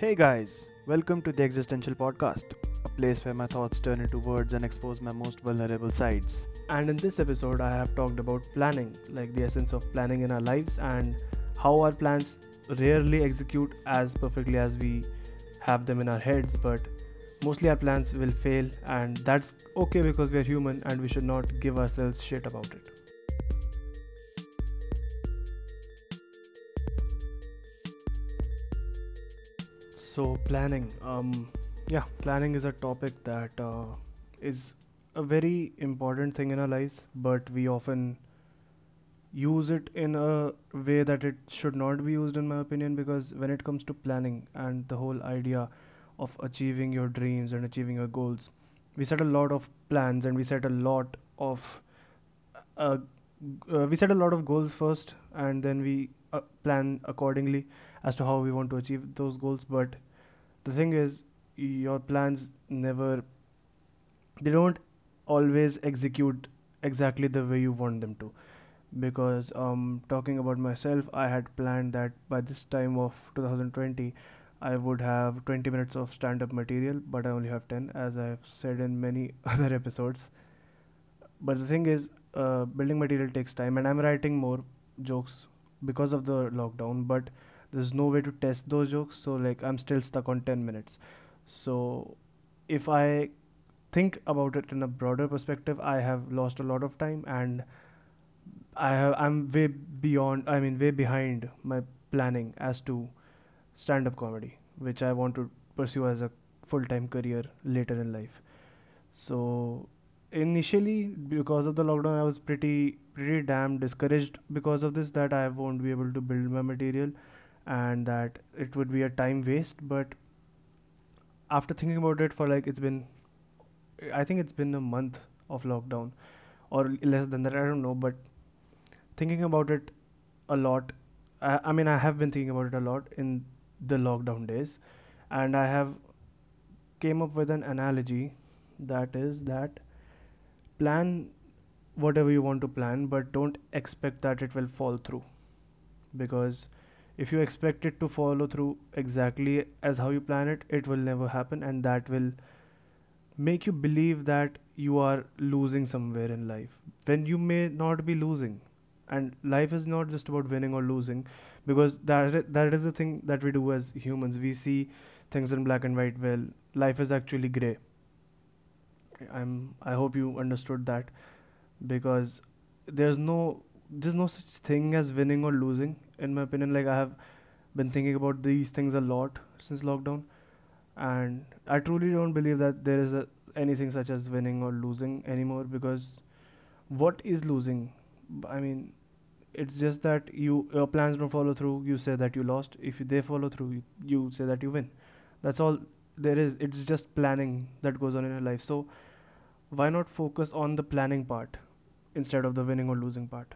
Hey guys, welcome to the Existential Podcast, a place where my thoughts turn into words and expose my most vulnerable sides. And in this episode, I have talked about planning, like the essence of planning in our lives, and how our plans rarely execute as perfectly as we have them in our heads, but mostly our plans will fail, and that's okay because we are human and we should not give ourselves shit about it. So, planning, um, yeah, planning is a topic that uh, is a very important thing in our lives, but we often use it in a way that it should not be used, in my opinion, because when it comes to planning and the whole idea of achieving your dreams and achieving your goals, we set a lot of plans and we set a lot of uh, uh, we set a lot of goals first and then we uh, plan accordingly as to how we want to achieve those goals. But the thing is your plans never they don't always execute exactly the way you want them to. Because um talking about myself i had planned that by this time of 2020 i would have 20 minutes of stand up material but i only have 10 as i've said in many other episodes. But the thing is uh, building material takes time and i'm writing more jokes because of the lockdown but there's no way to test those jokes so like i'm still stuck on 10 minutes. So if i think about it in a broader perspective i have lost a lot of time and i have i'm way beyond i mean way behind my planning as to stand up comedy which i want to pursue as a full time career later in life. So initially because of the lockdown i was pretty pretty damn discouraged because of this that i won't be able to build my material and that it would be a time waste but after thinking about it for like it's been i think it's been a month of lockdown or less than that i don't know but thinking about it a lot I, I mean i have been thinking about it a lot in the lockdown days and i have came up with an analogy that is that plan whatever you want to plan but don't expect that it will fall through because if you expect it to follow through exactly as how you plan it it will never happen and that will make you believe that you are losing somewhere in life. When you may not be losing and life is not just about winning or losing because that that is the thing that we do as humans. We see things in black and white well life is actually gray. I'm i hope you understood that because there's no there's no such thing as winning or losing in my opinion. Like i have been thinking about these things a lot since lockdown and i truly don't believe that there is a, anything such as winning or losing anymore because what is losing? I mean it's just that you your plans don't follow through. You say that you lost. If they follow through you, you say that you win. That's all there is. It's just planning that goes on in your life. So why not focus on the planning part instead of the winning or losing part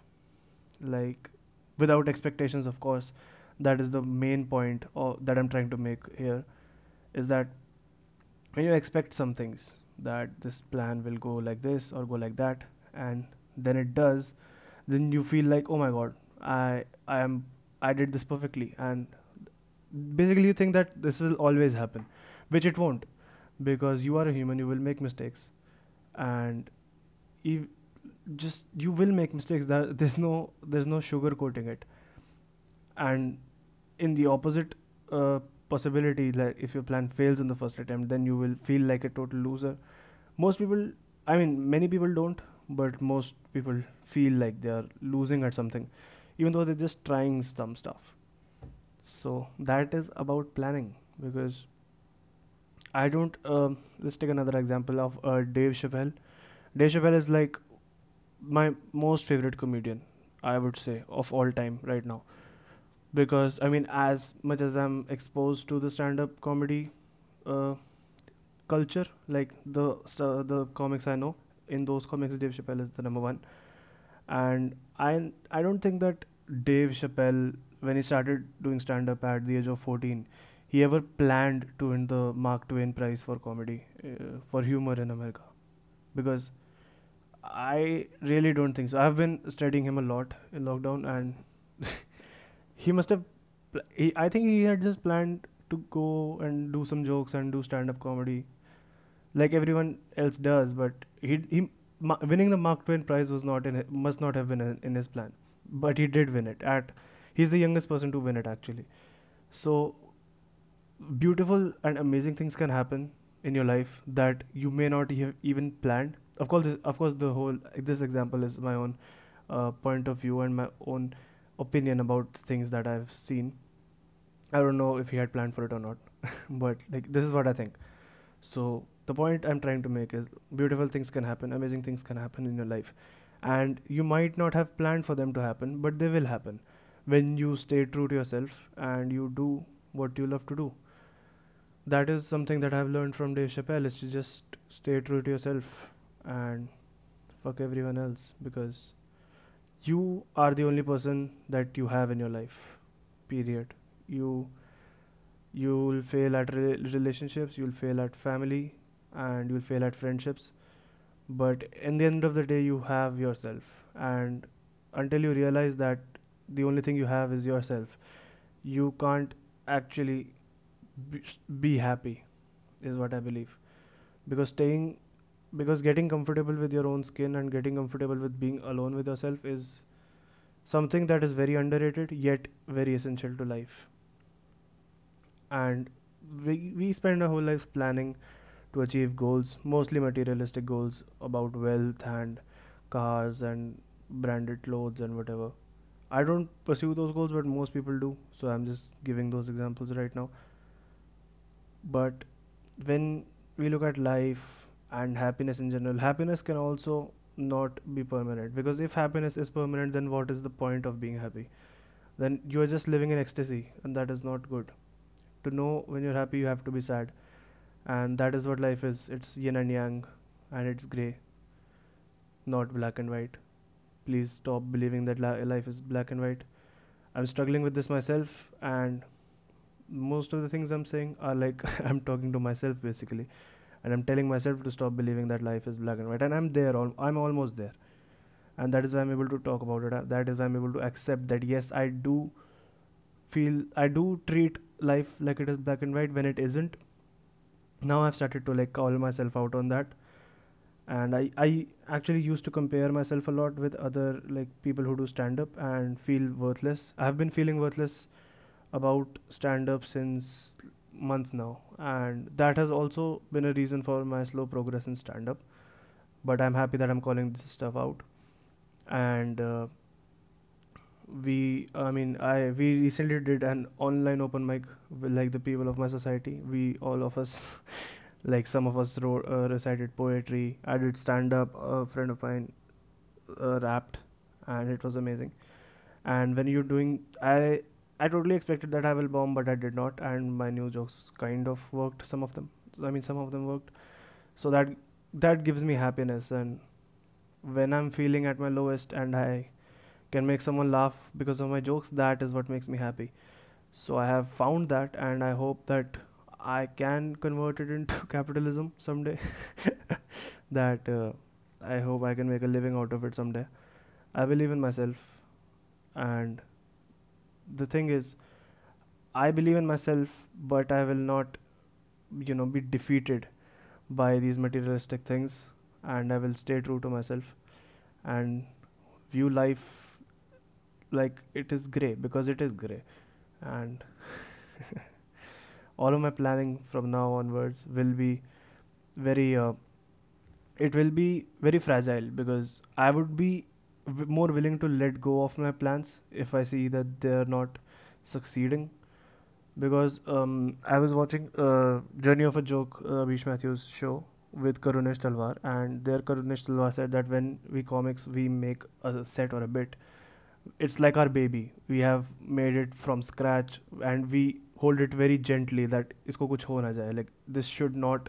like without expectations of course that is the main point or that i'm trying to make here is that when you expect some things that this plan will go like this or go like that and then it does then you feel like oh my god i i am i did this perfectly and basically you think that this will always happen which it won't because you are a human you will make mistakes and if just you will make mistakes there's no there's no sugar coating it. And in the opposite uh, possibility like if your plan fails in the first attempt then you will feel like a total loser. Most people i mean many people don't but most people feel like they are losing at something even though they're just trying some stuff. So that is about planning because i don't uh, let's take another example of uh, dave chappelle. Dave chappelle is like my most favorite comedian, I would say, of all time right now. Because I mean, as much as I'm exposed to the stand-up comedy uh, culture, like the uh, the comics I know, in those comics, Dave Chappelle is the number one. And I I don't think that Dave Chappelle, when he started doing stand-up at the age of 14, he ever planned to win the Mark Twain Prize for comedy, uh, for humor in America, because I really don't think so. I've been studying him a lot in lockdown, and he must have. Pl- he, I think he had just planned to go and do some jokes and do stand up comedy like everyone else does but he he ma- winning the Mark Twain prize was not in must not have been in, in his plan but he did win it at he's the youngest person to win it actually so beautiful and amazing things can happen in your life that you may not have even planned of course this, of course the whole this example is my own uh, point of view and my own opinion about things that i've seen. I don't know if he had planned for it or not but like this is what i think. So the point i'm trying to make is beautiful things can happen amazing things can happen in your life. And you might not have planned for them to happen but they will happen when you stay true to yourself and you do what you love to do. That is something that I've learned from Dave Chappelle is to just stay true to yourself and fuck everyone else because you are the only person that you have in your life period. You you'll fail at re- relationships you'll fail at family and you'll fail at friendships. But in the end of the day you have yourself. And until you realize that the only thing you have is yourself you can't actually be, be happy is what i believe. Because staying because getting comfortable with your own skin and getting comfortable with being alone with yourself is something that is very underrated yet very essential to life. And we, we spend our whole lives planning to achieve goals mostly materialistic goals about wealth and cars and branded clothes and whatever. I don't pursue those goals but most people do. So i'm just giving those examples right now. But when we look at life and happiness in general. Happiness can also not be permanent because if happiness is permanent then what is the point of being happy? Then you are just living in ecstasy and that is not good. To know when you're happy you have to be sad. And that is what life is. It's yin and yang and it's gray not black and white. Please stop believing that li- life is black and white. I'm struggling with this myself and most of the things I'm saying are like I'm talking to myself basically, and I'm telling myself to stop believing that life is black and white. And I'm there, al- I'm almost there, and that is why I'm able to talk about it. That is why I'm able to accept that yes, I do feel, I do treat life like it is black and white when it isn't. Now I've started to like call myself out on that. And I, I actually used to compare myself a lot with other like people who do stand up and feel worthless. I have been feeling worthless about stand up since months now. And that has also been a reason for my slow progress in stand up but i'm happy that i'm calling this stuff out. And uh, we i mean i we recently did an online open mic with like the people of my society. We all of us like some of us wrote uh, recited poetry. I did stand up a friend of mine uh, rapped. And it was amazing. And when you're doing i I totally expected that I will bomb, but I did not, and my new jokes kind of worked. Some of them, I mean, some of them worked. So that that gives me happiness, and when I'm feeling at my lowest and I can make someone laugh because of my jokes, that is what makes me happy. So I have found that, and I hope that I can convert it into capitalism someday. that uh, I hope I can make a living out of it someday. I believe in myself, and the thing is i believe in myself but i will not you know be defeated by these materialistic things and i will stay true to myself and view life like it is gray because it is gray. And all of my planning from now onwards will be very uh, it will be very fragile because i would be w- more willing to let go of my plans if I see that they're not succeeding. Because um, I was watching uh, Journey of a Joke, uh, Abish Mathew's show with Karunesh Talwar, and there Karunesh Talwar said that when we comics we make a set or a bit, it's like our baby. We have made it from scratch, and we hold it very gently that isko kuch ho na jaye. Like this should not,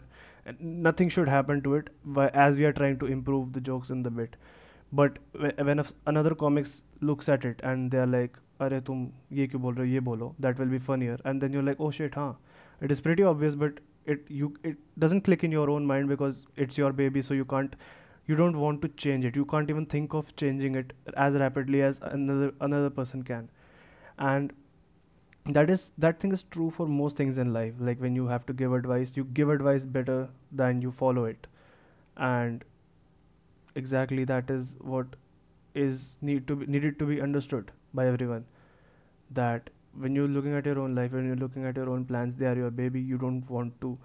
nothing should happen to it. As we are trying to improve the jokes in the bit but whe- when if another comics looks at it and they're like अरे तुम ये क्यों बोल रहे हो ये बोलो that will be funnier and then you're like oh shit huh it is pretty obvious but it you it doesn't click in your own mind because it's your baby so you can't you don't want to change it you can't even think of changing it as rapidly as another another person can and that is that thing is true for most things in life like when you have to give advice you give advice better than you follow it and exactly that is what is need to be needed to be understood by everyone. That when you're looking at your own life when you're looking at your own plans they are your baby you don't want to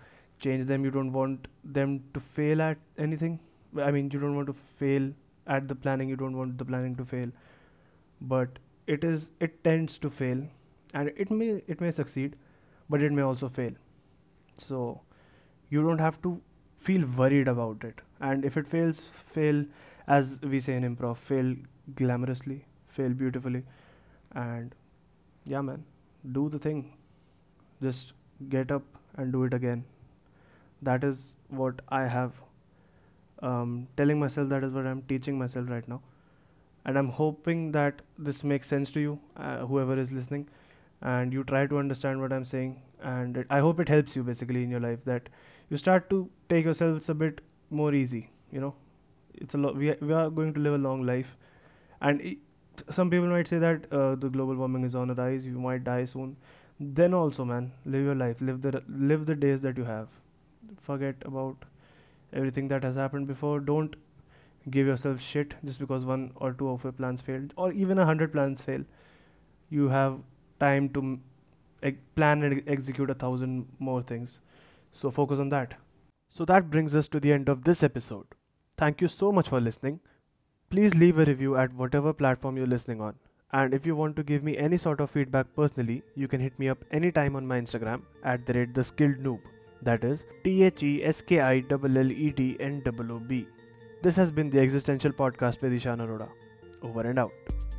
change them you don't want them to fail at anything. I mean you don't want to fail at the planning you don't want the planning to fail. But it is it tends to fail and it may it may succeed but it may also fail. So you don't have to feel worried about it. And if it fails fail as we say in improv fail glamorously fail beautifully. And yeah man do the thing. Just get up and do it again. That is what i have um, telling myself that is what i'm teaching myself right now. And i'm hoping that this makes sense to you uh, whoever is listening. And you try to understand what i'm saying. And it, i hope it helps you basically in your life that you start to take yourselves a bit more easy you know. It's a lot we, we are going to live a long life. And I- some people might say that uh, the global warming is on the rise you might die soon. Then also man live your life live the live the days that you have. Forget about everything that has happened before. Don't give yourself shit just because one or two of your plans failed or even a hundred plans fail. You have time to ex- plan and execute a thousand more things so focus on that So that brings us to the end of this episode. Thank you so much for listening. Please leave a review at whatever platform you're listening on. And if you want to give me any sort of feedback personally, you can hit me up anytime on my Instagram at the rate the skilled noob. That is T H E S K I L L E D N O O B. This has been the Existential Podcast with Ishan Arora. Over and out.